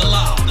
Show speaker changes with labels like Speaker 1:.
Speaker 1: the law.